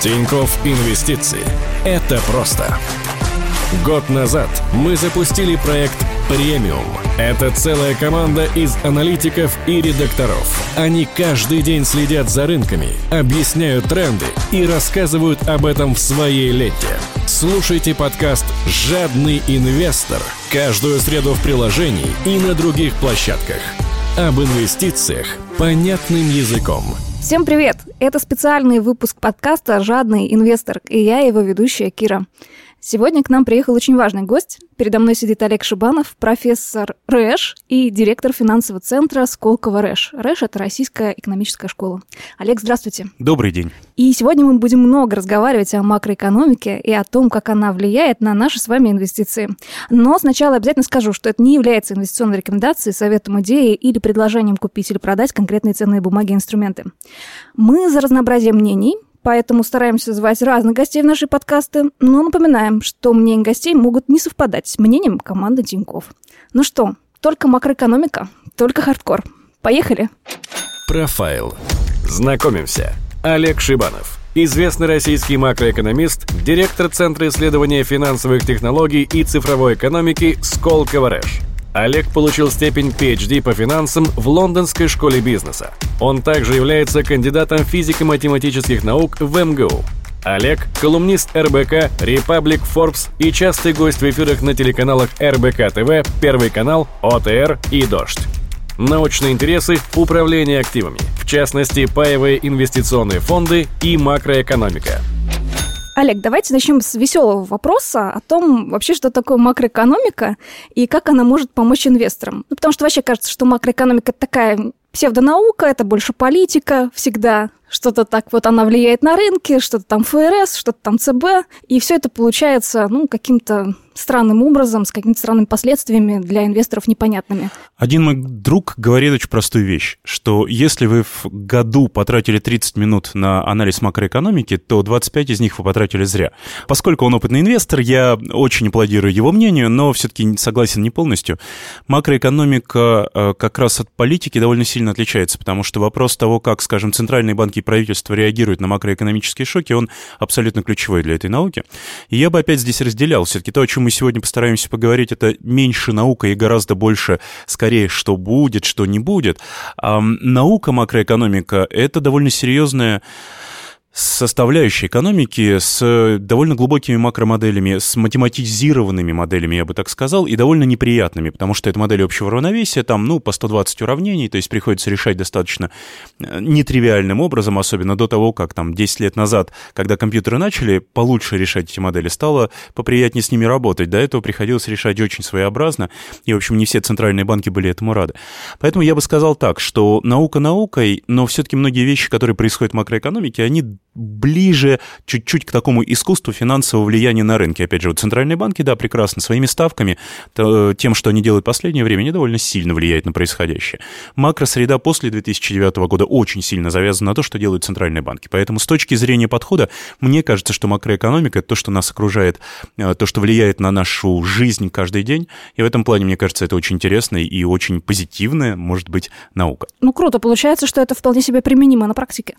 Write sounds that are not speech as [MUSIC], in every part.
Тиньков Инвестиции. Это просто. Год назад мы запустили проект «Премиум». Это целая команда из аналитиков и редакторов. Они каждый день следят за рынками, объясняют тренды и рассказывают об этом в своей ленте. Слушайте подкаст «Жадный инвестор» каждую среду в приложении и на других площадках. Об инвестициях понятным языком – Всем привет! Это специальный выпуск подкаста «Жадный инвестор» и я его ведущая Кира. Сегодня к нам приехал очень важный гость. Передо мной сидит Олег Шибанов, профессор РЭШ и директор финансового центра Сколково РЭШ. РЭШ – это Российская экономическая школа. Олег, здравствуйте. Добрый день. И сегодня мы будем много разговаривать о макроэкономике и о том, как она влияет на наши с вами инвестиции. Но сначала обязательно скажу, что это не является инвестиционной рекомендацией, советом идеи или предложением купить или продать конкретные ценные бумаги и инструменты. Мы за разнообразие мнений – поэтому стараемся звать разных гостей в наши подкасты, но напоминаем, что мнения гостей могут не совпадать с мнением команды Тиньков. Ну что, только макроэкономика, только хардкор. Поехали! Профайл. Знакомимся. Олег Шибанов. Известный российский макроэкономист, директор Центра исследования финансовых технологий и цифровой экономики Сколково РЭШ. Олег получил степень PhD по финансам в Лондонской школе бизнеса. Он также является кандидатом физико-математических наук в МГУ. Олег – колумнист РБК, Republic Forbes и частый гость в эфирах на телеканалах РБК ТВ, Первый канал, ОТР и Дождь. Научные интересы – управление активами, в частности, паевые инвестиционные фонды и макроэкономика – Олег, давайте начнем с веселого вопроса о том, вообще, что такое макроэкономика и как она может помочь инвесторам. Ну, потому что вообще кажется, что макроэкономика такая псевдонаука, это больше политика всегда. Что-то так вот она влияет на рынки, что-то там ФРС, что-то там ЦБ. И все это получается, ну, каким-то странным образом, с какими-то странными последствиями для инвесторов непонятными. Один мой друг говорит очень простую вещь, что если вы в году потратили 30 минут на анализ макроэкономики, то 25 из них вы потратили зря. Поскольку он опытный инвестор, я очень аплодирую его мнению, но все-таки согласен не полностью. Макроэкономика э, как раз от политики довольно сильно отличается, потому что вопрос того, как, скажем, центральные банки и правительство реагируют на макроэкономические шоки, он абсолютно ключевой для этой науки. И я бы опять здесь разделял все-таки то, о чем мы сегодня постараемся поговорить, это меньше наука и гораздо больше, скорее, что будет, что не будет. А наука макроэкономика — это довольно серьезная составляющей экономики с довольно глубокими макромоделями, с математизированными моделями, я бы так сказал, и довольно неприятными, потому что это модели общего равновесия, там, ну, по 120 уравнений, то есть приходится решать достаточно э, нетривиальным образом, особенно до того, как там 10 лет назад, когда компьютеры начали получше решать эти модели, стало поприятнее с ними работать. До этого приходилось решать очень своеобразно, и, в общем, не все центральные банки были этому рады. Поэтому я бы сказал так, что наука наукой, но все-таки многие вещи, которые происходят в макроэкономике, они ближе чуть-чуть к такому искусству финансового влияния на рынке. Опять же, вот центральные банки, да, прекрасно, своими ставками, то, тем, что они делают в последнее время, они довольно сильно влияют на происходящее. Макросреда после 2009 года очень сильно завязана на то, что делают центральные банки. Поэтому с точки зрения подхода, мне кажется, что макроэкономика — это то, что нас окружает, э, то, что влияет на нашу жизнь каждый день. И в этом плане, мне кажется, это очень интересная и очень позитивная, может быть, наука. Ну, круто. Получается, что это вполне себе применимо на практике.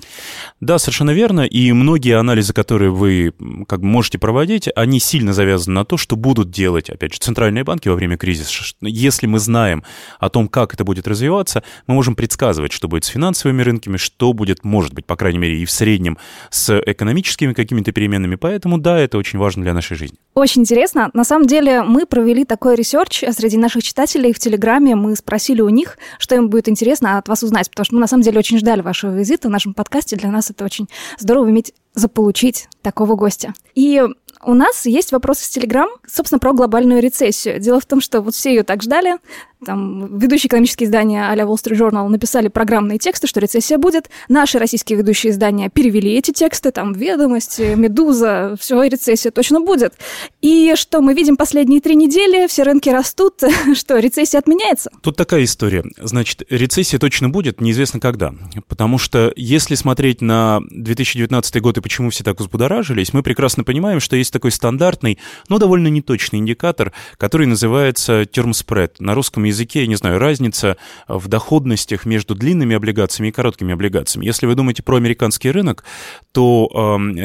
Да, совершенно верно и многие анализы, которые вы как бы можете проводить, они сильно завязаны на то, что будут делать, опять же, центральные банки во время кризиса. Если мы знаем о том, как это будет развиваться, мы можем предсказывать, что будет с финансовыми рынками, что будет, может быть, по крайней мере, и в среднем с экономическими какими-то переменами. Поэтому, да, это очень важно для нашей жизни. Очень интересно. На самом деле, мы провели такой research среди наших читателей в Телеграме. Мы спросили у них, что им будет интересно от вас узнать, потому что мы, на самом деле, очень ждали вашего визита в нашем подкасте. Для нас это очень здорово здорово иметь заполучить такого гостя. И у нас есть вопрос из Телеграм, собственно, про глобальную рецессию. Дело в том, что вот все ее так ждали, там ведущие экономические издания а Wall Street Journal написали программные тексты, что рецессия будет. Наши российские ведущие издания перевели эти тексты, там «Ведомости», «Медуза», все, рецессия точно будет. И что мы видим последние три недели, все рынки растут, [LAUGHS] что рецессия отменяется? Тут такая история. Значит, рецессия точно будет, неизвестно когда. Потому что если смотреть на 2019 год и почему все так взбудоражились, мы прекрасно понимаем, что есть такой стандартный, но довольно неточный индикатор, который называется spread. На русском языке, я не знаю, разница в доходностях между длинными облигациями и короткими облигациями. Если вы думаете про американский рынок, то э,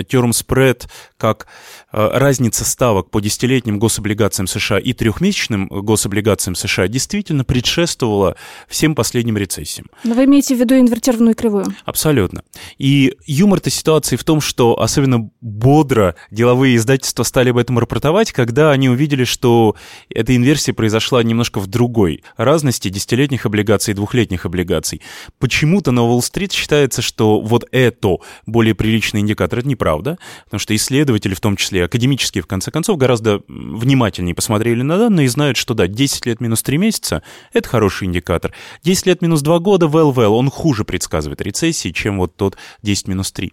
term spread как э, разница ставок по десятилетним гособлигациям США и трехмесячным гособлигациям США действительно предшествовала всем последним рецессиям. Но вы имеете в виду инвертированную кривую? Абсолютно. И юмор этой ситуации в том, что особенно бодро деловые издательства стали об этом рапортовать, когда они увидели, что эта инверсия произошла немножко в другой разности десятилетних облигаций и двухлетних облигаций. Почему-то на Уолл-стрит считается, что вот это более приличный индикатор. Это неправда, потому что исследователи, в том числе академические, в конце концов, гораздо внимательнее посмотрели на данные и знают, что да, 10 лет минус 3 месяца — это хороший индикатор. 10 лет минус 2 года, well, well, он хуже предсказывает рецессии, чем вот тот 10 минус 3.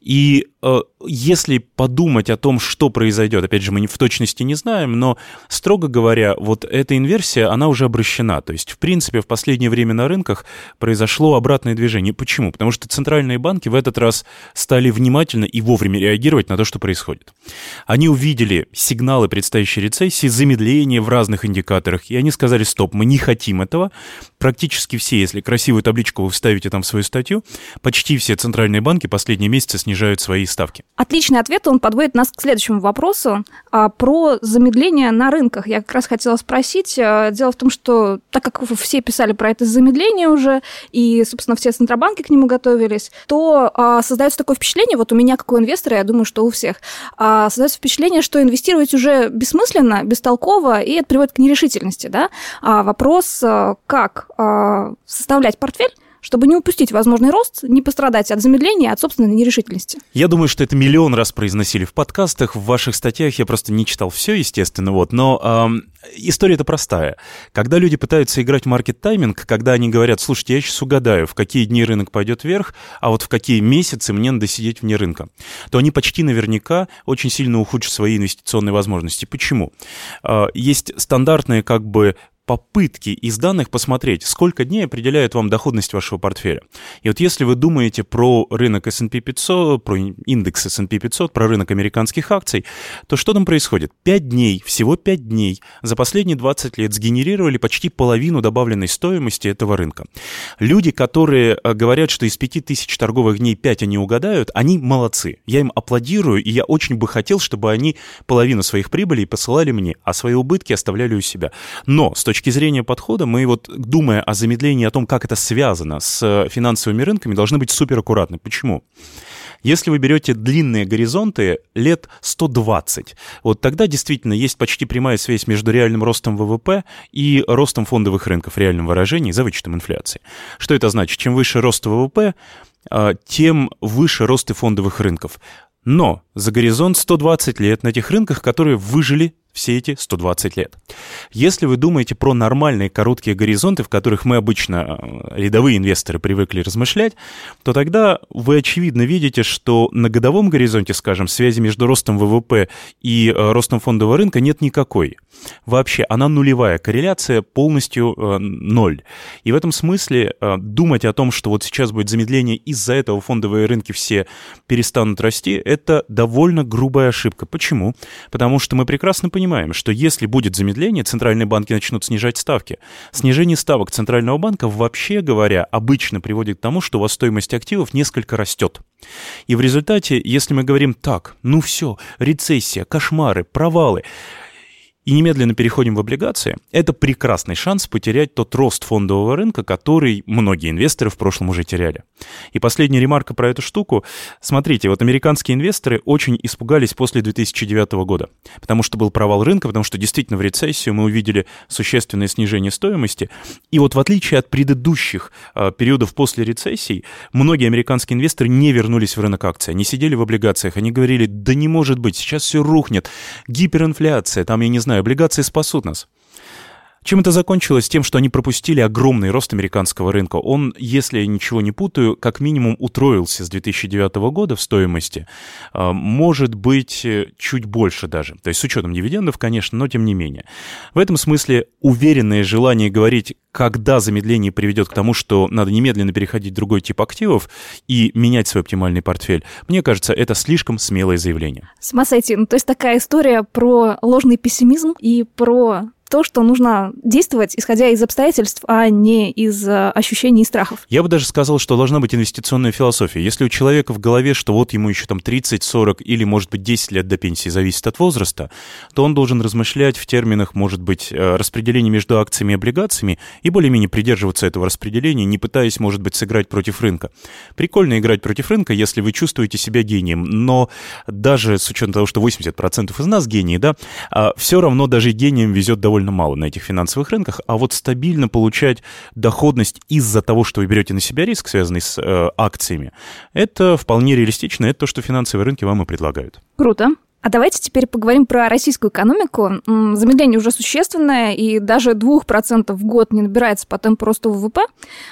И э, если подумать о том, что произойдет, опять же, мы в точности не знаем, но, строго говоря, вот эта инверсия, она уже обращена. То есть, в принципе, в последнее время на рынках произошло обратное движение. Почему? Потому что центральные банки в этот раз стали внимательно и вовремя реагировать на то, что происходит. Они увидели сигналы предстоящей рецессии, замедление в разных индикаторах, и они сказали, стоп, мы не хотим этого. Практически все, если красивую табличку вы вставите там в свою статью, почти все центральные банки последние месяцы снижают свои ставки. Отличный ответ, он подводит нас к следующему вопросу а, про замедление на рынках. Я как раз хотела спросить. А, дело в том, что так как все писали про это замедление уже, и, собственно, все центробанки к нему готовились, то а, создается такое впечатление, вот у меня как у инвестора, я думаю, что у всех, а, создается впечатление, что инвестировать уже бессмысленно, бестолково, и это приводит к нерешительности. Да? А вопрос, а, как а, составлять портфель, чтобы не упустить возможный рост, не пострадать от замедления, от собственной нерешительности. Я думаю, что это миллион раз произносили в подкастах, в ваших статьях. Я просто не читал все, естественно, вот. Но эм, история это простая. Когда люди пытаются играть в маркет-тайминг, когда они говорят, слушайте, я сейчас угадаю, в какие дни рынок пойдет вверх, а вот в какие месяцы мне надо сидеть вне рынка, то они почти наверняка очень сильно ухудшат свои инвестиционные возможности. Почему? Э, есть стандартные как бы попытки из данных посмотреть, сколько дней определяет вам доходность вашего портфеля. И вот если вы думаете про рынок S&P 500, про индекс S&P 500, про рынок американских акций, то что там происходит? 5 дней, всего 5 дней за последние 20 лет сгенерировали почти половину добавленной стоимости этого рынка. Люди, которые э, говорят, что из 5000 торговых дней 5 они угадают, они молодцы. Я им аплодирую, и я очень бы хотел, чтобы они половину своих прибылей посылали мне, а свои убытки оставляли у себя. Но с точки зрения подхода, мы вот, думая о замедлении, о том, как это связано с э, финансовыми рынками, должны быть супер аккуратны. Почему? Если вы берете длинные горизонты лет 120, вот тогда действительно есть почти прямая связь между реальным ростом ВВП и ростом фондовых рынков в реальном выражении за вычетом инфляции. Что это значит? Чем выше рост ВВП, э, тем выше росты фондовых рынков. Но за горизонт 120 лет на тех рынках, которые выжили все эти 120 лет. Если вы думаете про нормальные короткие горизонты, в которых мы обычно, э, рядовые инвесторы, привыкли размышлять, то тогда вы очевидно видите, что на годовом горизонте, скажем, связи между ростом ВВП и э, ростом фондового рынка нет никакой. Вообще, она нулевая, корреляция полностью э, ноль. И в этом смысле э, думать о том, что вот сейчас будет замедление, из-за этого фондовые рынки все перестанут расти, это довольно грубая ошибка. Почему? Потому что мы прекрасно понимаем, что если будет замедление, центральные банки начнут снижать ставки. Снижение ставок Центрального банка, вообще говоря, обычно приводит к тому, что у вас стоимость активов несколько растет. И в результате, если мы говорим так, ну все, рецессия, кошмары, провалы, и немедленно переходим в облигации, это прекрасный шанс потерять тот рост фондового рынка, который многие инвесторы в прошлом уже теряли. И последняя ремарка про эту штуку. Смотрите, вот американские инвесторы очень испугались после 2009 года, потому что был провал рынка, потому что действительно в рецессию мы увидели существенное снижение стоимости. И вот в отличие от предыдущих э, периодов после рецессий, многие американские инвесторы не вернулись в рынок акций, они сидели в облигациях, они говорили, да не может быть, сейчас все рухнет, гиперинфляция, там, я не знаю, знаю, облигации спасут нас. Чем это закончилось? Тем, что они пропустили огромный рост американского рынка. Он, если я ничего не путаю, как минимум утроился с 2009 года в стоимости. А, может быть, э, чуть больше даже. То есть с учетом дивидендов, конечно, но тем не менее. В этом смысле уверенное желание говорить, когда замедление приведет к тому, что надо немедленно переходить в другой тип активов и менять свой оптимальный портфель, мне кажется, это слишком смелое заявление. Сmasайти, ну то есть такая история про ложный пессимизм и про то, что нужно действовать, исходя из обстоятельств, а не из э, ощущений и страхов. Я бы даже сказал, что должна быть инвестиционная философия. Если у человека в голове, что вот ему еще там 30, 40 или, может быть, 10 лет до пенсии зависит от возраста, то он должен размышлять в терминах, может быть, э, распределения между акциями и облигациями и более-менее придерживаться этого распределения, не пытаясь, может быть, сыграть против рынка. Прикольно играть против рынка, если вы чувствуете себя гением, но даже с учетом того, что 80% из нас гении, да, а все равно даже гением везет довольно довольно мало на этих финансовых рынках, а вот стабильно получать доходность из-за того, что вы берете на себя риск, связанный с э, акциями, это вполне реалистично, это то, что финансовые рынки вам и предлагают. Круто. А давайте теперь поговорим про российскую экономику. Замедление уже существенное, и даже 2% в год не набирается по темпу роста ВВП.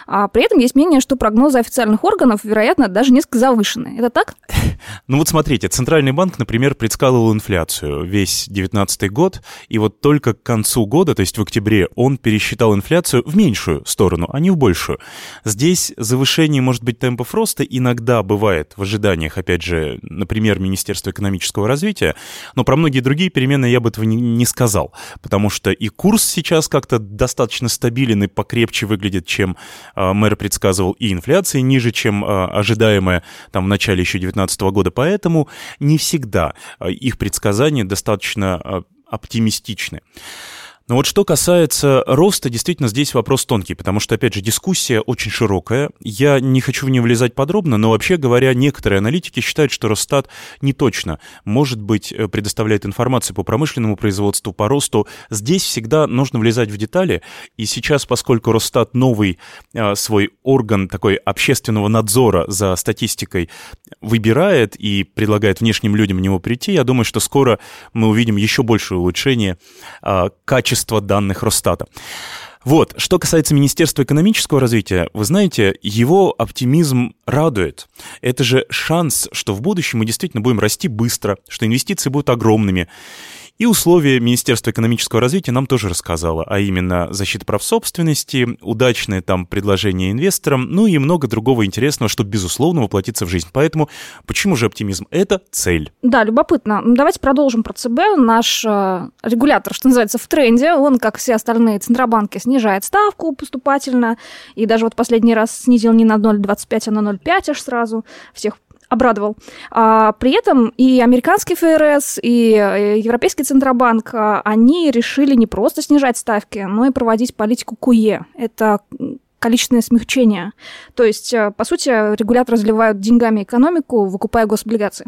А при этом есть мнение, что прогнозы официальных органов, вероятно, даже несколько завышены. Это так? [LAUGHS] Ну вот смотрите, Центральный банк, например, предсказывал инфляцию весь 2019 год, и вот только к концу года, то есть в октябре, он пересчитал инфляцию в меньшую сторону, а не в большую. Здесь завышение, может быть, темпов роста иногда бывает в ожиданиях, опять же, например, Министерства экономического развития, но про многие другие перемены я бы этого не, сказал, потому что и курс сейчас как-то достаточно стабилен и покрепче выглядит, чем э, мэр предсказывал, и инфляция ниже, чем э, ожидаемая там в начале еще 2019 года, поэтому не всегда э, их предсказания достаточно оптимистичны. Но вот что касается роста, действительно здесь вопрос тонкий, потому что, опять же, дискуссия очень широкая. Я не хочу в нее влезать подробно, но вообще говоря, некоторые аналитики считают, что Росстат не точно, может быть, э, предоставляет информацию по промышленному производству, по росту. Здесь всегда нужно влезать в детали, и сейчас, поскольку Росстат новый а, свой орган такой общественного надзора за статистикой выбирает и предлагает внешним людям в него прийти, я думаю, что скоро мы увидим еще большее улучшение а, качества количество данных Росстата. Вот, что касается Министерства экономического развития, вы знаете, его оптимизм радует. Это же шанс, что в будущем мы действительно будем расти быстро, что инвестиции будут огромными. И условия Министерства экономического развития нам тоже рассказала, а именно защита прав собственности, удачное там предложение инвесторам, ну и много другого интересного, что, безусловно, воплотится в жизнь. Поэтому почему же оптимизм? Это цель. Да, любопытно. Давайте продолжим про ЦБ. Наш э, регулятор, что называется, в тренде. Он, как все остальные центробанки, снижает ставку поступательно. И даже вот последний раз снизил не на 0,25, а на 0,5 аж сразу. Всех обрадовал. А, при этом и американский ФРС, и э, Европейский Центробанк, а, они решили не просто снижать ставки, но и проводить политику КУЕ. Это количественное смягчение. То есть, э, по сути, регуляторы разливают деньгами экономику, выкупая гособлигации.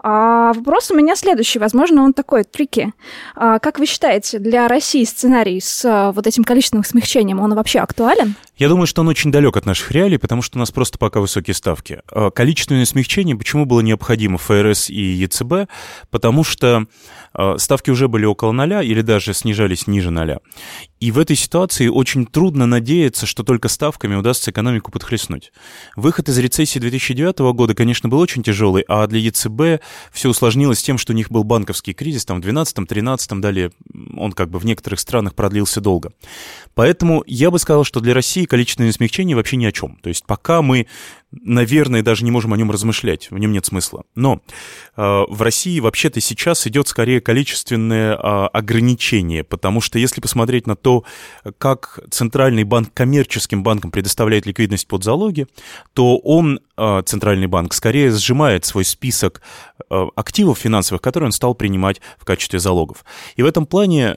А вопрос у меня следующий, возможно, он такой трики. А как вы считаете, для России сценарий с а, вот этим количественным смягчением, он вообще актуален? Я думаю, что он очень далек от наших реалий, потому что у нас просто пока высокие ставки. А количественное смягчение почему было необходимо ФРС и ЕЦБ? Потому что а, ставки уже были около ноля или даже снижались ниже ноля. И в этой ситуации очень трудно надеяться, что только ставками удастся экономику подхлестнуть. Выход из рецессии 2009 года, конечно, был очень тяжелый, а для ЕЦБ все усложнилось тем, что у них был банковский кризис, там в 12-13, далее он как бы в некоторых странах продлился долго. Поэтому я бы сказал, что для России количественное смягчение вообще ни о чем. То есть пока мы наверное, даже не можем о нем размышлять, в нем нет смысла. Но э, в России вообще-то сейчас идет скорее количественное э, ограничение, потому что если посмотреть на то, как Центральный банк коммерческим банкам предоставляет ликвидность под залоги, то он, э, Центральный банк, скорее сжимает свой список э, активов финансовых, которые он стал принимать в качестве залогов. И в этом плане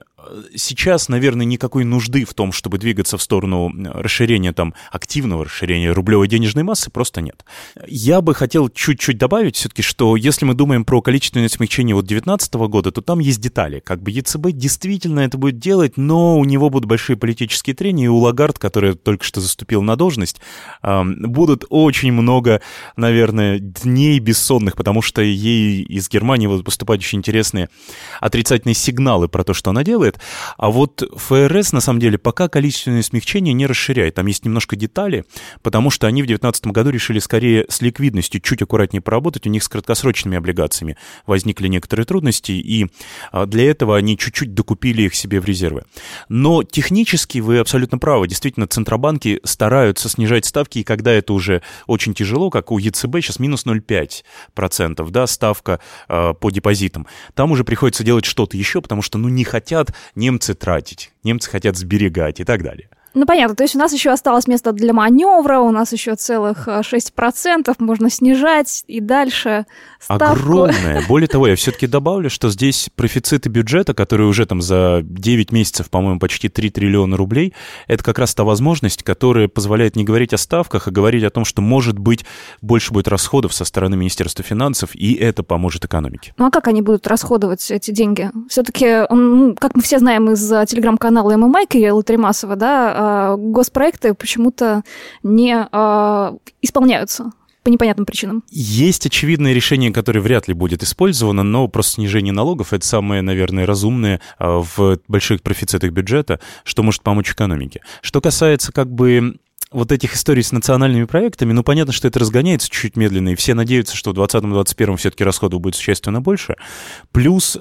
сейчас, наверное, никакой нужды в том, чтобы двигаться в сторону расширения, там, активного расширения рублевой денежной массы просто нет. Я бы хотел чуть-чуть добавить все-таки, что если мы думаем про количественное смягчение вот 2019 года, то там есть детали. Как бы ЕЦБ действительно это будет делать, но у него будут большие политические трения, и у Лагард, который только что заступил на должность, будут очень много, наверное, дней бессонных, потому что ей из Германии будут поступать очень интересные отрицательные сигналы про то, что она делает. А вот ФРС, на самом деле, пока количественное смягчение не расширяет. Там есть немножко детали, потому что они в 2019 году решили скорее с ликвидностью чуть аккуратнее поработать. У них с краткосрочными облигациями возникли некоторые трудности, и а, для этого они чуть-чуть докупили их себе в резервы. Но технически вы абсолютно правы. Действительно, центробанки стараются снижать ставки, и когда это уже очень тяжело, как у ЕЦБ, сейчас минус 0,5%, да, ставка э, по депозитам, там уже приходится делать что-то еще, потому что, ну, не хотят немцы тратить, немцы хотят сберегать и так далее. Ну, понятно. То есть у нас еще осталось место для маневра, у нас еще целых 6% э, можно снижать и дальше ставку. Огромное. Более того, я все-таки добавлю, что здесь профициты бюджета, которые уже там за 9 месяцев, по-моему, почти 3 триллиона рублей, это как раз та возможность, которая позволяет не говорить о ставках, а говорить о том, что, может быть, больше будет расходов со стороны Министерства финансов, и это поможет экономике. Ну, а как они будут расходовать эти деньги? Все-таки, как мы все знаем из телеграм-канала ММА Кирилла Тремасова, да, а, госпроекты почему-то не а, исполняются по непонятным причинам. Есть очевидное решение, которое вряд ли будет использовано, но просто снижение налогов — это самое, наверное, разумное а, в больших профицитах бюджета, что может помочь экономике. Что касается как бы вот этих историй с национальными проектами, ну, понятно, что это разгоняется чуть-чуть медленно, и все надеются, что в 2020-2021 все-таки расходов будет существенно больше. Плюс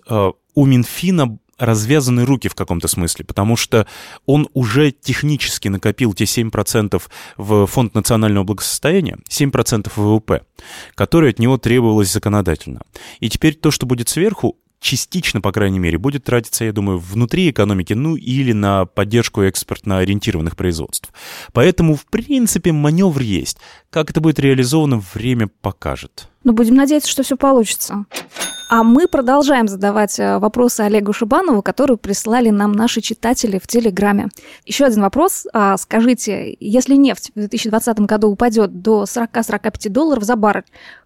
у Минфина развязаны руки в каком-то смысле, потому что он уже технически накопил те 7% в Фонд национального благосостояния, 7% ВВП, которые от него требовалось законодательно. И теперь то, что будет сверху, частично, по крайней мере, будет тратиться, я думаю, внутри экономики, ну или на поддержку экспортно-ориентированных производств. Поэтому, в принципе, маневр есть. Как это будет реализовано, время покажет. Ну, будем надеяться, что все получится. А мы продолжаем задавать э, вопросы Олегу Шибанову, которые прислали нам наши читатели в Телеграме. Еще один вопрос. А, скажите, если нефть в 2020 году упадет до 40-45 долларов за баррель,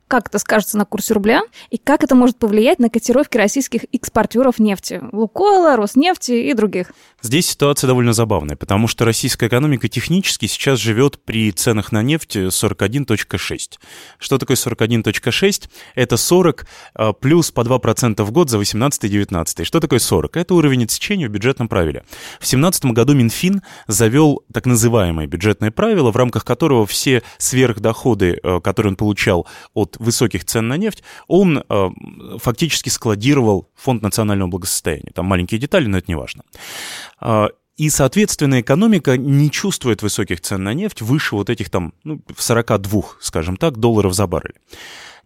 как это скажется на курсе рубля и как это может повлиять на котировки российских экспортеров нефти, Лукойла, Роснефти и других. Здесь ситуация довольно забавная, потому что российская экономика технически сейчас живет при ценах на нефть 41.6. Что такое 41.6? Это 40 а, плюс по 2% в год за 18-19. Что такое 40? Это уровень отсечения в бюджетном правиле. В 2017 году Минфин завел так называемое бюджетное правило, в рамках которого все сверхдоходы, а, которые он получал от высоких цен на нефть, он э, фактически складировал фонд национального благосостояния. Там маленькие детали, но это не важно. Э, и, соответственно, экономика не чувствует высоких цен на нефть выше вот этих там, ну, 42, скажем так, долларов за баррель.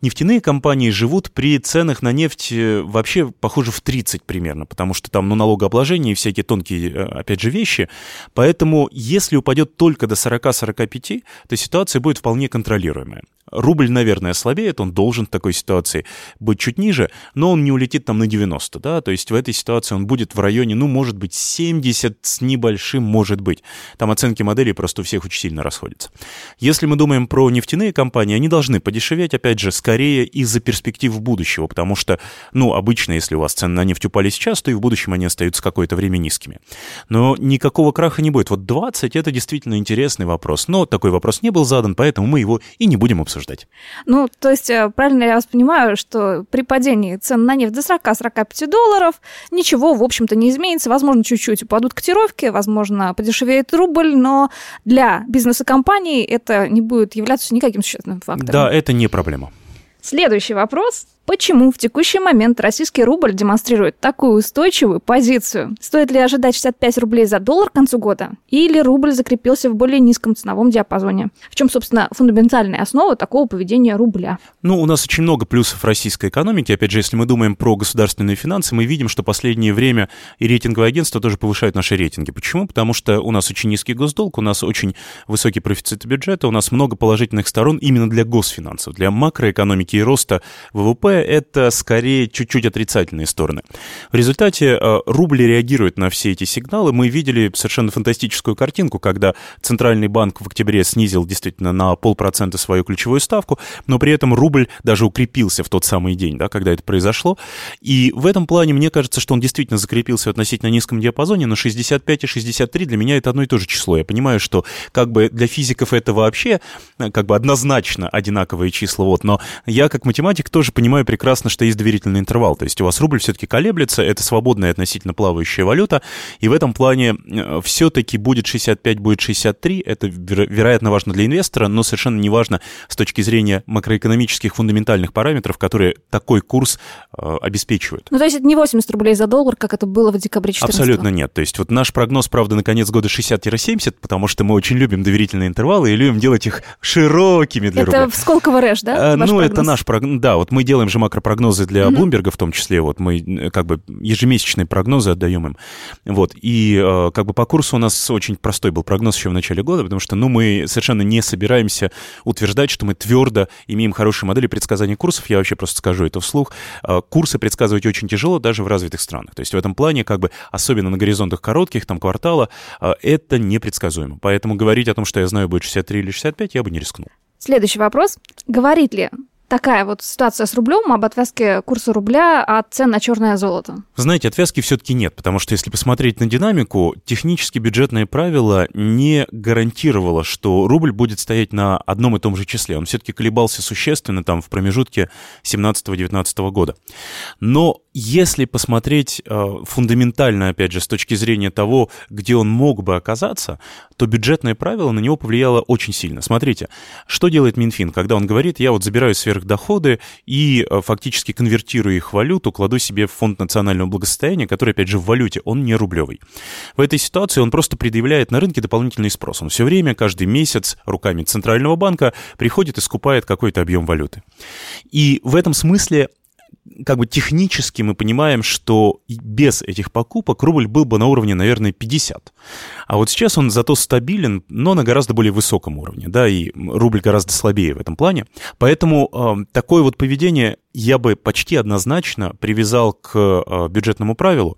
Нефтяные компании живут при ценах на нефть э, вообще, похоже, в 30 примерно, потому что там ну, налогообложение и всякие тонкие, э, опять же, вещи. Поэтому, если упадет только до 40-45, то ситуация будет вполне контролируемая. Рубль, наверное, слабеет, он должен в такой ситуации быть чуть ниже, но он не улетит там на 90, да, то есть в этой ситуации он будет в районе, ну, может быть, 70 с небольшим, может быть. Там оценки моделей просто у всех очень сильно расходятся. Если мы думаем про нефтяные компании, они должны подешеветь, опять же, скорее из-за перспектив будущего, потому что, ну, обычно, если у вас цены на нефть упали сейчас, то и в будущем они остаются какое-то время низкими. Но никакого краха не будет. Вот 20 — это действительно интересный вопрос, но такой вопрос не был задан, поэтому мы его и не будем обсуждать обсуждать. Ну, то есть, э, правильно я вас понимаю, что при падении цен на нефть до 40-45 долларов ничего, в общем-то, не изменится. Возможно, чуть-чуть упадут котировки, возможно, подешевеет рубль, но для бизнеса компании это не будет являться никаким существенным фактором. Да, это не проблема. Следующий вопрос. Почему в текущий момент российский рубль демонстрирует такую устойчивую позицию? Стоит ли ожидать 65 рублей за доллар к концу года? Или рубль закрепился в более низком ценовом диапазоне? В чем, собственно, фундаментальная основа такого поведения рубля? Ну, у нас очень много плюсов российской экономики. Опять же, если мы думаем про государственные финансы, мы видим, что последнее время и рейтинговые агентства тоже повышают наши рейтинги. Почему? Потому что у нас очень низкий госдолг, у нас очень высокий профицит бюджета, у нас много положительных сторон именно для госфинансов, для макроэкономики и роста ВВП это скорее чуть-чуть отрицательные стороны. В результате э, рубль реагирует на все эти сигналы. Мы видели совершенно фантастическую картинку, когда Центральный банк в октябре снизил действительно на полпроцента свою ключевую ставку, но при этом рубль даже укрепился в тот самый день, да, когда это произошло. И в этом плане мне кажется, что он действительно закрепился относительно низком диапазоне, но 65 и 63 для меня это одно и то же число. Я понимаю, что как бы для физиков это вообще э, как бы однозначно одинаковые числа, вот, но я как математик тоже понимаю прекрасно, что есть доверительный интервал. То есть у вас рубль все-таки колеблется, это свободная относительно плавающая валюта, и в этом плане э, все-таки будет 65, будет 63. Это, вероятно, важно для инвестора, но совершенно не важно с точки зрения макроэкономических фундаментальных параметров, которые такой курс э, обеспечивают. Ну, то есть это не 80 рублей за доллар, как это было в декабре 2014 Абсолютно нет. То есть вот наш прогноз, правда, на конец года 60-70, потому что мы очень любим доверительные интервалы и любим делать их широкими для это рубля. Это Сколково РЭШ, да? А, ну, прогноз? это наш прогноз. Да, вот мы делаем же макропрогнозы для mm Bloomberg в том числе. Вот мы э, как бы ежемесячные прогнозы отдаем им. Вот. И э, как бы по курсу у нас очень простой был прогноз еще в начале года, потому что, ну, мы совершенно не собираемся утверждать, что мы твердо имеем хорошие модели предсказания курсов. Я вообще просто скажу это вслух. Э, курсы предсказывать очень тяжело даже в развитых странах. То есть в этом плане, как бы, особенно на горизонтах коротких, там, квартала, это непредсказуемо. Поэтому говорить о том, что я знаю, будет 63 или 65, я бы не рискнул. Следующий вопрос. Говорит ли такая вот ситуация с рублем об отвязке курса рубля от цен на черное золото? Знаете, отвязки все-таки нет, потому что если посмотреть на динамику, технически бюджетное правило не гарантировало, что рубль будет стоять на одном и том же числе. Он все-таки колебался существенно там в промежутке 17-19 года. Но если посмотреть э, фундаментально, опять же, с точки зрения того, где он мог бы оказаться, то бюджетное правило на него повлияло очень сильно. Смотрите, что делает Минфин, когда он говорит, я вот забираю сверхдоходы и э, фактически конвертирую их в валюту, кладу себе в фонд национального благосостояния, который, опять же, в валюте, он не рублевый. В этой ситуации он просто предъявляет на рынке дополнительный спрос. Он все время, каждый месяц руками Центрального банка приходит и скупает какой-то объем валюты. И в этом смысле как бы технически мы понимаем, что без этих покупок рубль был бы на уровне, наверное, 50. А вот сейчас он зато стабилен, но на гораздо более высоком уровне, да, и рубль гораздо слабее в этом плане. Поэтому э, такое вот поведение я бы почти однозначно привязал к э, бюджетному правилу.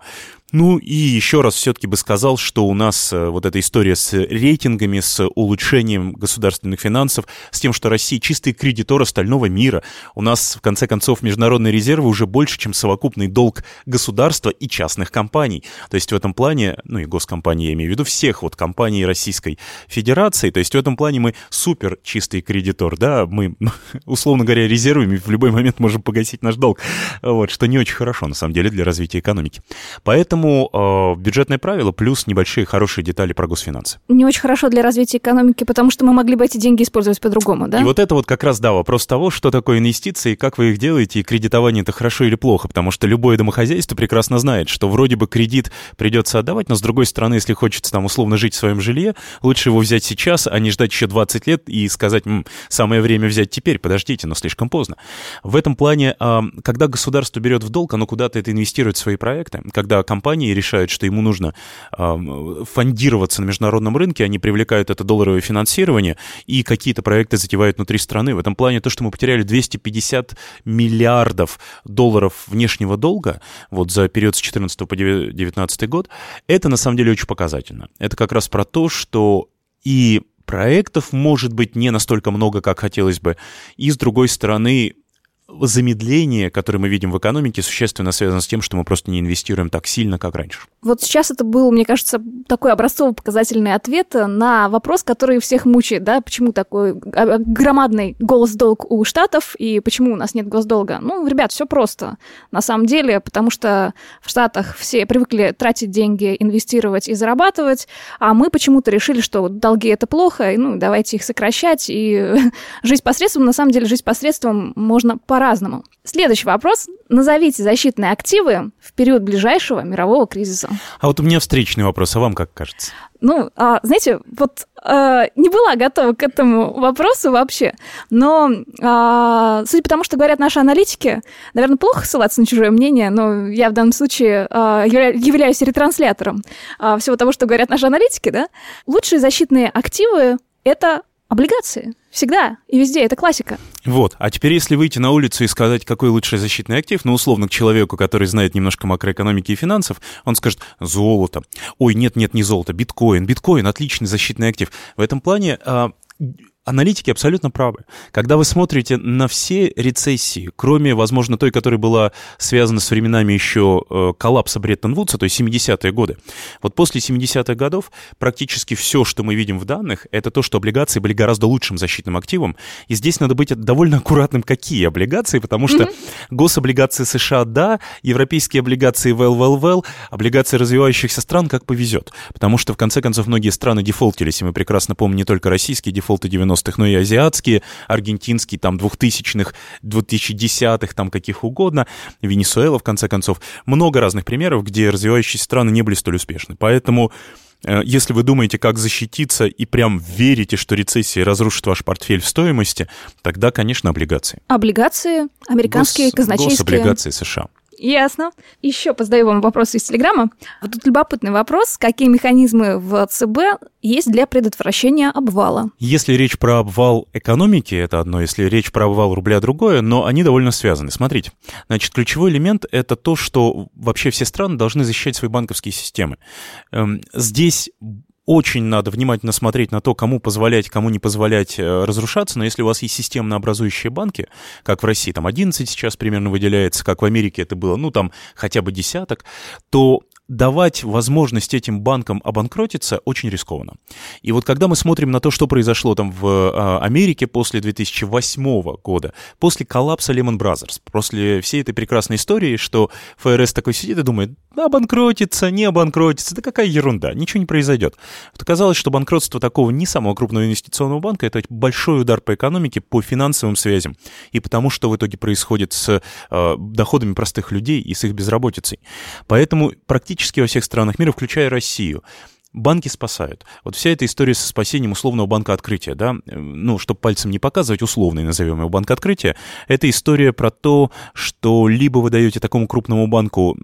Ну и еще раз все-таки бы сказал, что у нас э, вот эта история с рейтингами, с улучшением государственных финансов, с тем, что Россия чистый кредитор остального мира. У нас, в конце концов, международные резервы уже больше, чем совокупный долг государства и частных компаний. То есть в этом плане, ну и госкомпании я имею в виду, всех вот компаний Российской Федерации, то есть в этом плане мы супер чистый кредитор, да, мы, [LAUGHS] условно говоря, резервами в любой момент можем погасить наш долг, вот, что не очень хорошо, на самом деле, для развития экономики. Поэтому э, бюджетное правило плюс небольшие хорошие детали про госфинансы. Не очень хорошо для развития экономики, потому что мы могли бы эти деньги использовать по-другому, да? И вот это вот как раз, да, вопрос того, что такое инвестиции, как вы их делаете, и кредитование это хорошо или плохо, потому что любое домохозяйство прекрасно знает, что вроде бы кредит придется отдавать, но с другой стороны, если хочется там условно жить в своем жилье, лучше его взять сейчас, а не ждать еще 20 лет и сказать, самое время взять теперь, подождите, но слишком поздно. В этом плане плане, когда государство берет в долг, оно куда-то это инвестирует в свои проекты. Когда компании решают, что ему нужно фондироваться на международном рынке, они привлекают это долларовое финансирование и какие-то проекты затевают внутри страны. В этом плане то, что мы потеряли 250 миллиардов долларов внешнего долга вот за период с 14 по 19 год, это на самом деле очень показательно. Это как раз про то, что и проектов может быть не настолько много, как хотелось бы, и с другой стороны замедление, которое мы видим в экономике, существенно связано с тем, что мы просто не инвестируем так сильно, как раньше. Вот сейчас это был, мне кажется, такой образцово-показательный ответ на вопрос, который всех мучает, да, почему такой громадный госдолг у Штатов и почему у нас нет госдолга. Ну, ребят, все просто. На самом деле, потому что в Штатах все привыкли тратить деньги, инвестировать и зарабатывать, а мы почему-то решили, что долги это плохо, и, ну, давайте их сокращать, и [LAUGHS] жизнь посредством, на самом деле, жизнь посредством можно по-разному. Следующий вопрос. Назовите защитные активы в период ближайшего мирового кризиса. А вот у меня встречный вопрос, а вам как кажется? Ну, а, знаете, вот а, не была готова к этому вопросу вообще, но а, судя по тому, что говорят наши аналитики, наверное, плохо ссылаться на чужое мнение, но я в данном случае а, являюсь ретранслятором а, всего того, что говорят наши аналитики, да, лучшие защитные активы – это облигации. Всегда и везде, это классика. Вот, а теперь если выйти на улицу и сказать, какой лучший защитный актив, ну, условно, к человеку, который знает немножко макроэкономики и финансов, он скажет золото. Ой, нет-нет, не золото, биткоин. Биткоин – отличный защитный актив. В этом плане а, аналитики абсолютно правы. Когда вы смотрите на все рецессии, кроме, возможно, той, которая была связана с временами еще э, коллапса Бреттон-Вудса, то есть 70-е годы, вот после 70-х годов практически все, что мы видим в данных, это то, что облигации были гораздо лучшим защитным активом. И здесь надо быть довольно аккуратным, какие облигации, потому что mm-hmm. гособлигации США – да, европейские облигации – well, well, well, облигации развивающихся стран как повезет. Потому что, в конце концов, многие страны дефолтились, и мы прекрасно помним не только российские дефолты 90-х, но и азиатские, аргентинские, там, 2000-х, 2010-х, там, каких угодно, Венесуэла, в конце концов. Много разных примеров, где развивающиеся страны не были столь успешны. Поэтому э, если вы думаете, как защититься и прям верите, что рецессия разрушит ваш портфель в стоимости, тогда, конечно, облигации. Облигации, американские, Гос, казначейские. Гособлигации США. Ясно. Еще позадаю вам вопрос из Телеграма. Вот тут любопытный вопрос. Какие механизмы в ЦБ есть для предотвращения обвала? Если речь про обвал экономики, это одно, если речь про обвал рубля, другое, но они довольно связаны. Смотрите, значит, ключевой элемент — это то, что вообще все страны должны защищать свои банковские системы. Эм, здесь очень надо внимательно смотреть на то, кому позволять, кому не позволять э, разрушаться, но если у вас есть системно образующие банки, как в России, там 11 сейчас примерно выделяется, как в Америке это было, ну, там хотя бы десяток, то давать возможность этим банкам обанкротиться очень рискованно. И вот когда мы смотрим на то, что произошло там в а, Америке после 2008 года, после коллапса Lehman Brothers, после всей этой прекрасной истории, что ФРС такой сидит и думает, обанкротится, не обанкротится, да какая ерунда, ничего не произойдет. Вот оказалось, что банкротство такого не самого крупного инвестиционного банка, это большой удар по экономике, по финансовым связям, и потому что в итоге происходит с э, доходами простых людей и с их безработицей. Поэтому практически практически во всех странах мира, включая Россию. Банки спасают. Вот вся эта история со спасением условного банка открытия, да, ну, чтобы пальцем не показывать, условный назовем его банк открытия, это история про то, что либо вы даете такому крупному банку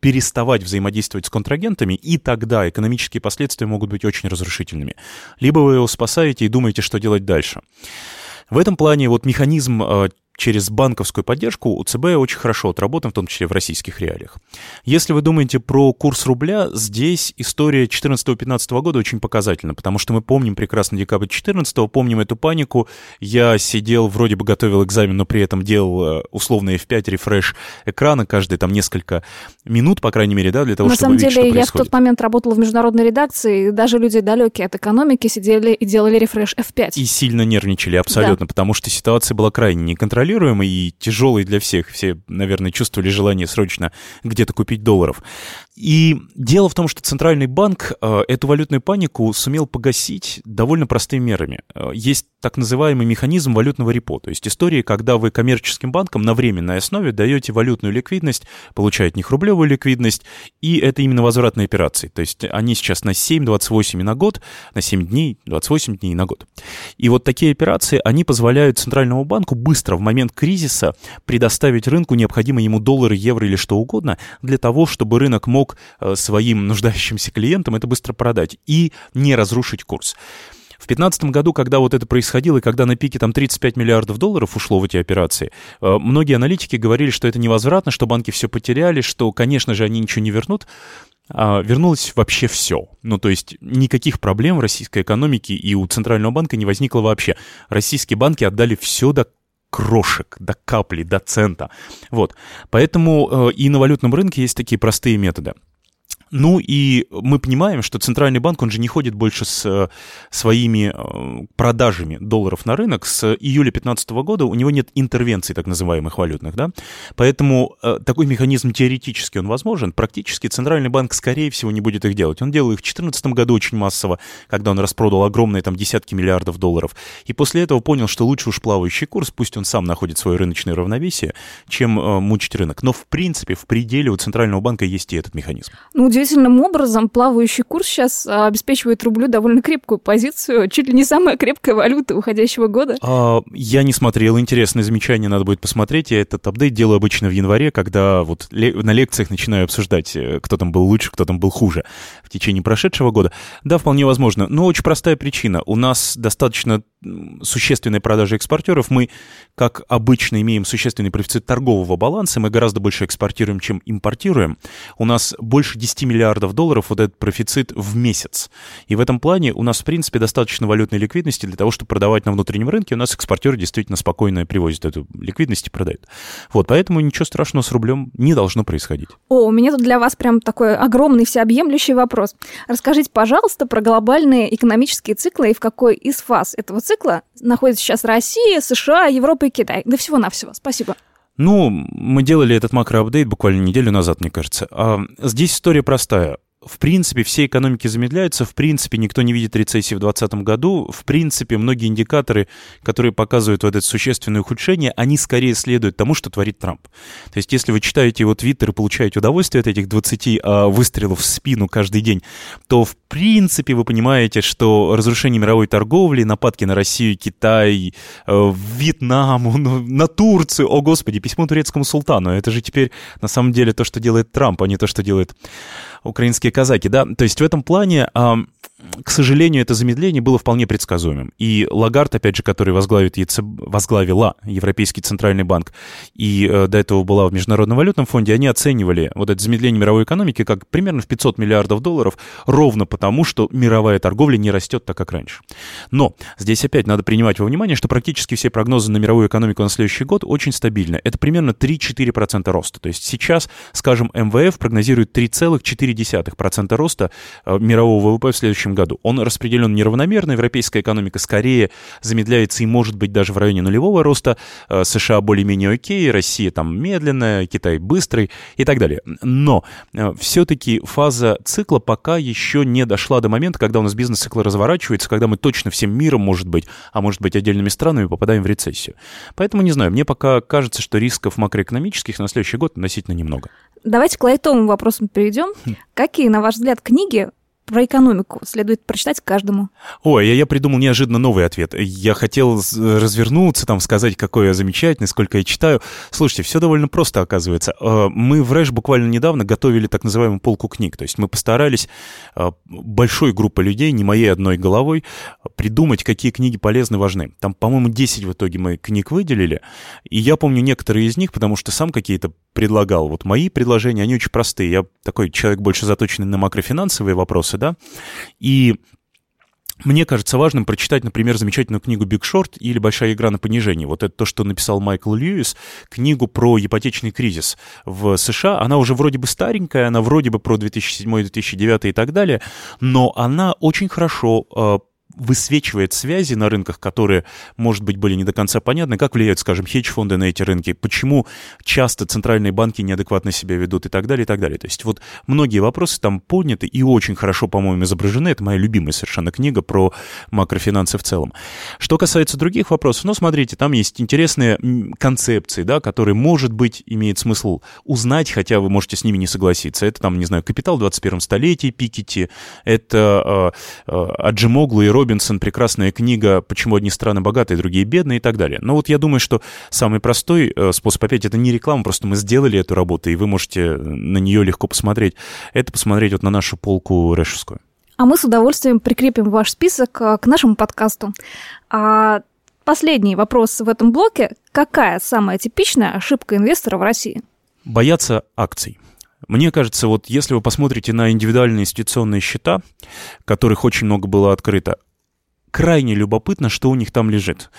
переставать взаимодействовать с контрагентами, и тогда экономические последствия могут быть очень разрушительными, либо вы его спасаете и думаете, что делать дальше. В этом плане вот механизм э, через банковскую поддержку у ЦБ очень хорошо отработан, в том числе в российских реалиях. Если вы думаете про курс рубля, здесь история 14-15 года очень показательна, потому что мы помним прекрасно декабрь 14 помним эту панику. Я сидел, вроде бы готовил экзамен, но при этом делал э, условно F5 рефреш экрана каждые там несколько минут, по крайней мере, да, для того, На чтобы видеть, что деле, происходит. я в тот момент работала в международной редакции, и даже люди далекие от экономики сидели и делали рефреш F5. И сильно нервничали, абсолютно, да. потому что ситуация была крайне неконтролируемой неконтролируемый и тяжелый для всех. Все, наверное, чувствовали желание срочно где-то купить долларов. И дело в том, что Центральный банк э, эту валютную панику сумел погасить довольно простыми мерами. Э, есть так называемый механизм валютного репо, то есть история, когда вы коммерческим банкам на временной основе даете валютную ликвидность, получаете них рублевую ликвидность, и это именно возвратные операции. То есть они сейчас на 7, 28 на год, на 7 дней, 28 дней на год. И вот такие операции, они позволяют Центральному банку быстро в момент кризиса предоставить рынку необходимые ему доллары, евро или что угодно для того, чтобы рынок мог мог э, своим нуждающимся клиентам это быстро продать и не разрушить курс. В 2015 году, когда вот это происходило, и когда на пике там 35 миллиардов долларов ушло в эти операции, э, многие аналитики говорили, что это невозвратно, что банки все потеряли, что, конечно же, они ничего не вернут. А вернулось вообще все. Ну, то есть никаких проблем в российской экономике и у Центрального банка не возникло вообще. Российские банки отдали все до крошек, до капли, до цента. Вот. Поэтому э, и на валютном рынке есть такие простые методы. Ну и мы понимаем, что Центральный банк, он же не ходит больше с э, своими э, продажами долларов на рынок. С июля 2015 года у него нет интервенций так называемых валютных, да? Поэтому э, такой механизм теоретически он возможен. Практически Центральный банк, скорее всего, не будет их делать. Он делал их в 2014 году очень массово, когда он распродал огромные там десятки миллиардов долларов. И после этого понял, что лучше уж плавающий курс, пусть он сам находит свое рыночное равновесие, чем мучить рынок. Но в принципе, в пределе у Центрального банка есть и этот механизм. Ну, удивительным образом плавающий курс сейчас а, обеспечивает рублю довольно крепкую позицию, чуть ли не самая крепкая валюта уходящего года. А, я не смотрел, интересное замечание, надо будет посмотреть. Я этот апдейт делаю обычно в январе, когда вот на лекциях начинаю обсуждать, э, кто там был лучше, кто там был хуже в течение прошедшего года. Да, вполне возможно, но очень простая причина. У нас достаточно существенной продажи экспортеров, мы, как обычно, имеем существенный профицит торгового баланса, мы гораздо больше экспортируем, чем импортируем. У нас больше 10 миллиардов долларов вот этот профицит в месяц. И в этом плане у нас, в принципе, достаточно валютной ликвидности для того, чтобы продавать на внутреннем рынке. У нас экспортеры действительно спокойно привозят эту ликвидность и продают. Вот, поэтому ничего страшного с рублем не должно происходить. О, у меня тут для вас прям такой огромный всеобъемлющий вопрос. Расскажите, пожалуйста, про глобальные экономические циклы и в какой из фаз этого цикла находится сейчас Россия, США, Европа и Китай. Да всего-навсего. Спасибо. Ну, мы делали этот макроапдейт буквально неделю назад, мне кажется. А здесь история простая в принципе, все экономики замедляются, в принципе, никто не видит рецессии в 2020 году, в принципе, многие индикаторы, которые показывают вот это существенное ухудшение, они скорее следуют тому, что творит Трамп. То есть, если вы читаете его твиттер и получаете удовольствие от этих 20 а, выстрелов в спину каждый день, то, в принципе, вы понимаете, что разрушение мировой торговли, нападки на Россию, Китай, э, Вьетнам, [LAUGHS] ну, на Турцию, о господи, письмо турецкому султану, это же теперь на самом деле то, что делает Трамп, а не то, что делает украинские казаки, да. То есть в этом плане к сожалению, это замедление было вполне предсказуемым. И Лагард, опять же, который возглавит ЕЦБ, возглавила Европейский Центральный банк, и э, до этого была в Международном валютном фонде, они оценивали вот это замедление мировой экономики как примерно в 500 миллиардов долларов, ровно потому, что мировая торговля не растет так, как раньше. Но здесь опять надо принимать во внимание, что практически все прогнозы на мировую экономику на следующий год очень стабильны. Это примерно 3-4% роста. То есть сейчас, скажем, МВФ прогнозирует 3,4% роста э, мирового ВВП в следующем году. Он распределен неравномерно, европейская экономика скорее замедляется и может быть даже в районе нулевого роста, э, США более-менее окей, Россия там медленная, Китай быстрый и так далее. Но э, все-таки фаза цикла пока еще не дошла до момента, когда у нас бизнес-цикл разворачивается, когда мы точно всем миром, может быть, а может быть отдельными странами попадаем в рецессию. Поэтому не знаю, мне пока кажется, что рисков макроэкономических на следующий год относительно немного. Давайте к лайтовым вопросам перейдем. Хм. Какие, на ваш взгляд, книги про экономику следует прочитать каждому. Ой, я, я придумал неожиданно новый ответ. Я хотел развернуться, там, сказать, какой я замечательный, сколько я читаю. Слушайте, все довольно просто оказывается. Э, мы в Рэш буквально недавно готовили так называемую полку книг. То есть мы постарались э, большой группой людей, не моей одной головой, придумать, какие книги полезны, важны. Там, по-моему, 10 в итоге мы книг выделили. И я помню некоторые из них, потому что сам какие-то предлагал. Вот мои предложения, они очень простые. Я такой человек больше заточенный на макрофинансовые вопросы, да, и мне кажется важным прочитать, например, замечательную книгу «Биг Шорт» или «Большая игра на понижение». Вот это то, что написал Майкл Льюис, книгу про ипотечный кризис в США. Она уже вроде бы старенькая, она вроде бы про 2007-2009 и так далее, но она очень хорошо э, высвечивает связи на рынках, которые, может быть, были не до конца понятны, как влияют, скажем, хедж-фонды на эти рынки, почему часто центральные банки неадекватно себя ведут и так далее, и так далее. То есть вот многие вопросы там подняты и очень хорошо, по-моему, изображены. Это моя любимая совершенно книга про макрофинансы в целом. Что касается других вопросов, ну, смотрите, там есть интересные концепции, да, которые, может быть, имеет смысл узнать, хотя вы можете с ними не согласиться. Это там, не знаю, «Капитал в 21 столетии», Пикетти, это э, э, Аджимоглу и Робин Робинсон, прекрасная книга «Почему одни страны богатые, другие бедные» и так далее. Но вот я думаю, что самый простой э, способ, опять, это не реклама, просто мы сделали эту работу, и вы можете на нее легко посмотреть. Это посмотреть вот на нашу полку Рэшевскую. А мы с удовольствием прикрепим ваш список э, к нашему подкасту. А последний вопрос в этом блоке. Какая самая типичная ошибка инвестора в России? Бояться акций. Мне кажется, вот если вы посмотрите на индивидуальные инвестиционные счета, которых очень много было открыто, крайне любопытно, что у них там лежит.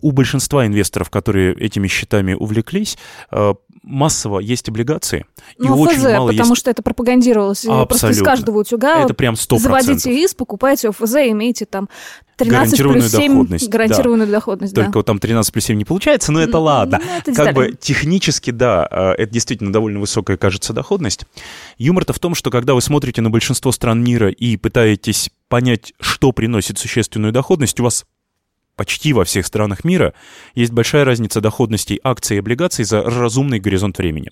У большинства инвесторов, которые этими счетами увлеклись, э, массово есть облигации. Ну, и ФЗ, очень мало потому есть... что это пропагандировалось Абсолютно. просто из каждого утюга. Это прям 100%. Заводите ИС, покупайте ОФЗ, имеете там 13 гарантированную плюс 7, доходность. Гарантированную да. доходность, Только да. вот там 13 плюс 7 не получается, но это ну, ладно. Ну, это как бы технически, да, э, это действительно довольно высокая, кажется, доходность. Юмор-то в том, что когда вы смотрите на большинство стран мира и пытаетесь понять, что приносит существенную доходность, у вас почти во всех странах мира есть большая разница доходностей акций и облигаций за разумный горизонт времени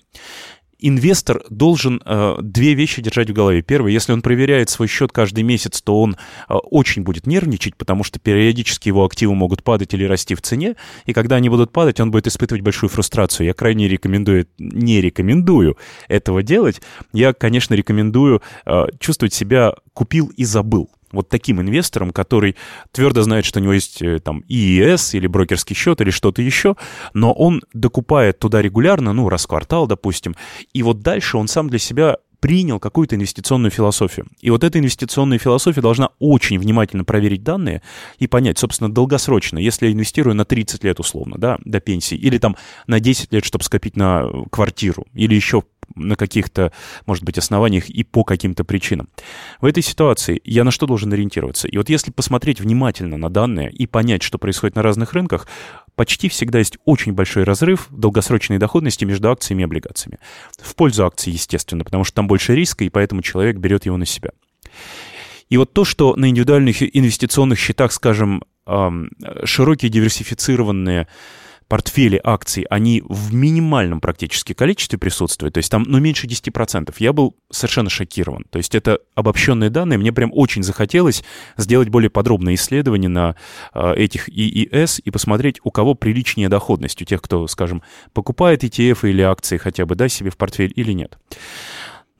инвестор должен э, две вещи держать в голове. Первое, если он проверяет свой счет каждый месяц, то он э, очень будет нервничать, потому что периодически его активы могут падать или расти в цене, и когда они будут падать, он будет испытывать большую фрустрацию. Я крайне рекомендую, не рекомендую этого делать. Я, конечно, рекомендую э, чувствовать себя купил и забыл. Вот таким инвестором, который твердо знает, что у него есть э, там ИИС или брокерский счет или что-то еще, но он докупает туда регулярно, ну, раз в квартал, допустим, и вот дальше он сам для себя принял какую-то инвестиционную философию. И вот эта инвестиционная философия должна очень внимательно проверить данные и понять, собственно, долгосрочно, если я инвестирую на 30 лет условно, да, до пенсии, или там на 10 лет, чтобы скопить на квартиру, или еще на каких-то, может быть, основаниях и по каким-то причинам. В этой ситуации я на что должен ориентироваться? И вот если посмотреть внимательно на данные и понять, что происходит на разных рынках, почти всегда есть очень большой разрыв долгосрочной доходности между акциями и облигациями. В пользу акций, естественно, потому что там больше риска, и поэтому человек берет его на себя. И вот то, что на индивидуальных инвестиционных счетах, скажем, широкие диверсифицированные портфели акций, они в минимальном практически количестве присутствуют, то есть там, ну, меньше 10%. Я был совершенно шокирован. То есть это обобщенные данные. Мне прям очень захотелось сделать более подробное исследование на э, этих ИИС и посмотреть, у кого приличнее доходность, у тех, кто, скажем, покупает ETF или акции хотя бы, да, себе в портфель или нет.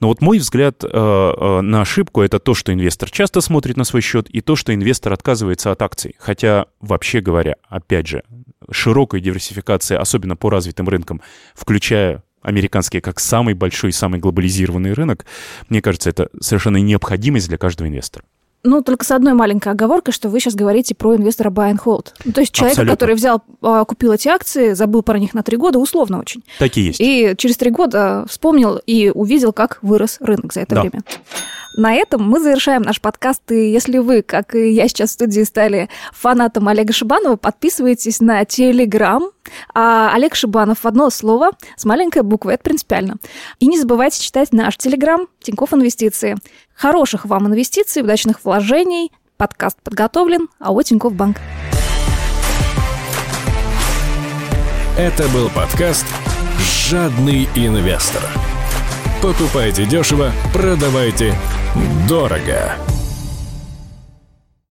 Но вот мой взгляд э, э, на ошибку — это то, что инвестор часто смотрит на свой счет, и то, что инвестор отказывается от акций. Хотя, вообще говоря, опять же, широкая диверсификация, особенно по развитым рынкам, включая американский как самый большой самый глобализированный рынок, мне кажется, это совершенно необходимость для каждого инвестора. Ну, только с одной маленькой оговоркой, что вы сейчас говорите про инвестора buy and hold. Ну, то есть человек, Абсолютно. который взял, а, купил эти акции, забыл про них на три года, условно очень. Так и есть. И через три года вспомнил и увидел, как вырос рынок за это да. время. На этом мы завершаем наш подкаст. И если вы, как и я сейчас в студии, стали фанатом Олега Шибанова, подписывайтесь на Телеграм. А Олег Шибанов в одно слово с маленькой буквы. Это принципиально. И не забывайте читать наш Телеграм Тинькофф Инвестиции. Хороших вам инвестиций, удачных вложений. Подкаст подготовлен. А вот Тинькофф Банк. Это был подкаст «Жадный инвестор». Покупайте дешево, продавайте дорого.